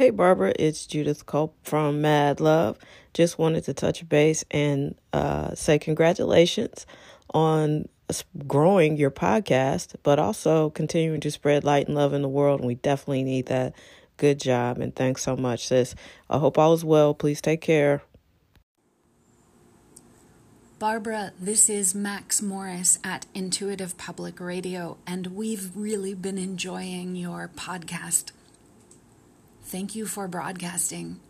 Hey, Barbara, it's Judith Culp from Mad Love. Just wanted to touch base and uh, say congratulations on growing your podcast, but also continuing to spread light and love in the world. And we definitely need that. Good job. And thanks so much, sis. I hope all is well. Please take care. Barbara, this is Max Morris at Intuitive Public Radio, and we've really been enjoying your podcast. Thank you for broadcasting.